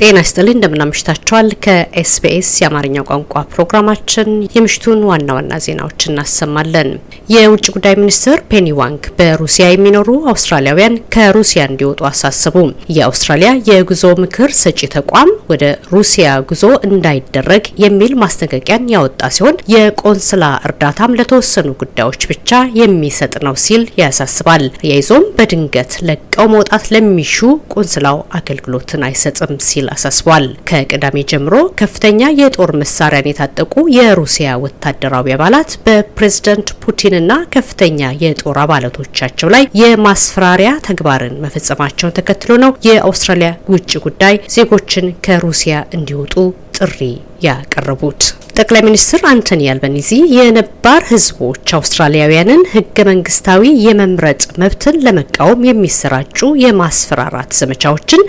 ጤና ይስጥልኝ እንደምን አመሻችሁ። ከኤስቢኤስ የአማርኛው ቋንቋ ፕሮግራማችን የምሽቱን ዋና ዋና ዜናዎች እናሰማለን። የውጭ ጉዳይ ሚኒስትር ፔኒ ዋንግ በሩሲያ የሚኖሩ አውስትራሊያውያን ከሩሲያ እንዲወጡ አሳሰቡ። የአውስትራሊያ የጉዞ ምክር ሰጪ ተቋም ወደ ሩሲያ ጉዞ እንዳይደረግ የሚል ማስጠንቀቂያን ያወጣ ሲሆን የቆንስላ እርዳታም ለተወሰኑ ጉዳዮች ብቻ የሚሰጥ ነው ሲል ያሳስባል። አያይዞም በድንገት ለቀው መውጣት ለሚሹ ቆንስላው አገልግሎትን አይሰጥም ሲል አሳስቧል። ከቅዳሜ ጀምሮ ከፍተኛ የጦር መሳሪያን የታጠቁ የሩሲያ ወታደራዊ አባላት በፕሬዝደንት ፑቲንና ከፍተኛ የጦር አባላቶቻቸው ላይ የማስፈራሪያ ተግባርን መፈጸማቸውን ተከትሎ ነው የአውስትራሊያ ውጭ ጉዳይ ዜጎችን ከሩሲያ እንዲወጡ ጥሪ ያቀረቡት። ጠቅላይ ሚኒስትር አንቶኒ አልበኒዚ የነባር ሕዝቦች አውስትራሊያውያንን ህገ መንግስታዊ የመምረጥ መብትን ለመቃወም የሚሰራጩ የማስፈራራት ዘመቻዎችን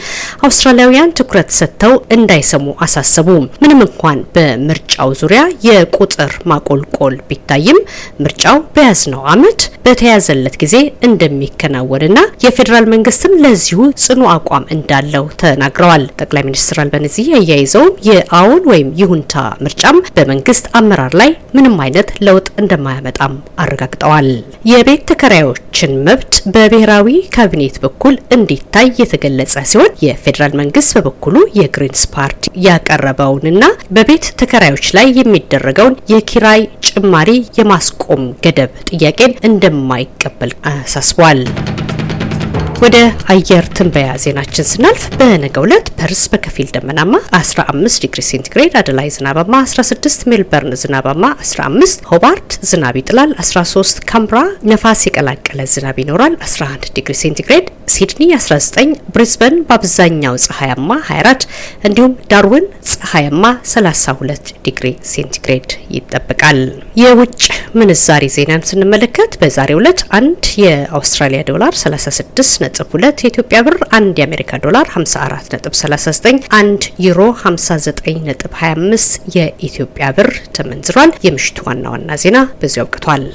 አውስትራሊያውያን ትኩረት ሰጥተው እንዳይሰሙ አሳሰቡ። ምንም እንኳን በምርጫው ዙሪያ የቁጥር ማቆልቆል ቢታይም ምርጫው በያዝነው ዓመት በተያዘለት ጊዜ እንደሚከናወንና የፌዴራል መንግስትም ለዚሁ ጽኑ አቋም እንዳለው ተናግረዋል። ጠቅላይ ሚኒስትር አልበኒዚ አያይዘውም የአዎን ወይም ይሁንታ ምርጫም በመንግስት አመራር ላይ ምንም አይነት ለውጥ እንደማያመጣም አረጋግጠዋል። የቤት ተከራዮችን መብት በብሔራዊ ካቢኔት በኩል እንዲታይ የተገለጸ ሲሆን የፌዴራል መንግስት በበኩሉ የግሪንስ ፓርቲ ያቀረበውንና በቤት ተከራዮች ላይ የሚደረገውን የኪራይ ጭማሪ የማስቆም ገደብ ጥያቄን እንደማይቀበል አሳስቧል። ወደ አየር ትንበያ ዜናችን ስናልፍ በነገው ዕለት ፐርስ በከፊል ደመናማ 15 ዲግሪ ሴንቲግሬድ፣ አደላይድ ዝናባማ 16፣ ሜልበርን ዝናባማ 15፣ ሆባርት ዝናብ ይጥላል 13፣ ካምብራ ነፋስ የቀላቀለ ዝናብ ይኖራል 11 ዲግሪ ሴንቲግሬድ፣ ሲድኒ 19፣ ብሪዝበን በአብዛኛው ፀሐያማ 24፣ እንዲሁም ዳርዊን ፀሐያማ 32 ዲግሪ ሴንቲግሬድ ይጠበቃል። የውጭ ምንዛሪ ዜናን ስንመለከት በዛሬው ዕለት አንድ የአውስትራሊያ ዶላር 36 ነጥብ 2 የኢትዮጵያ ብር 1 የአሜሪካ ዶላር 54 ነጥብ 39 1 ዩሮ 59 ነጥብ 25 የኢትዮጵያ ብር ተመንዝሯል። የምሽቱ ዋና ዋና ዜና በዚሁ አብቅቷል።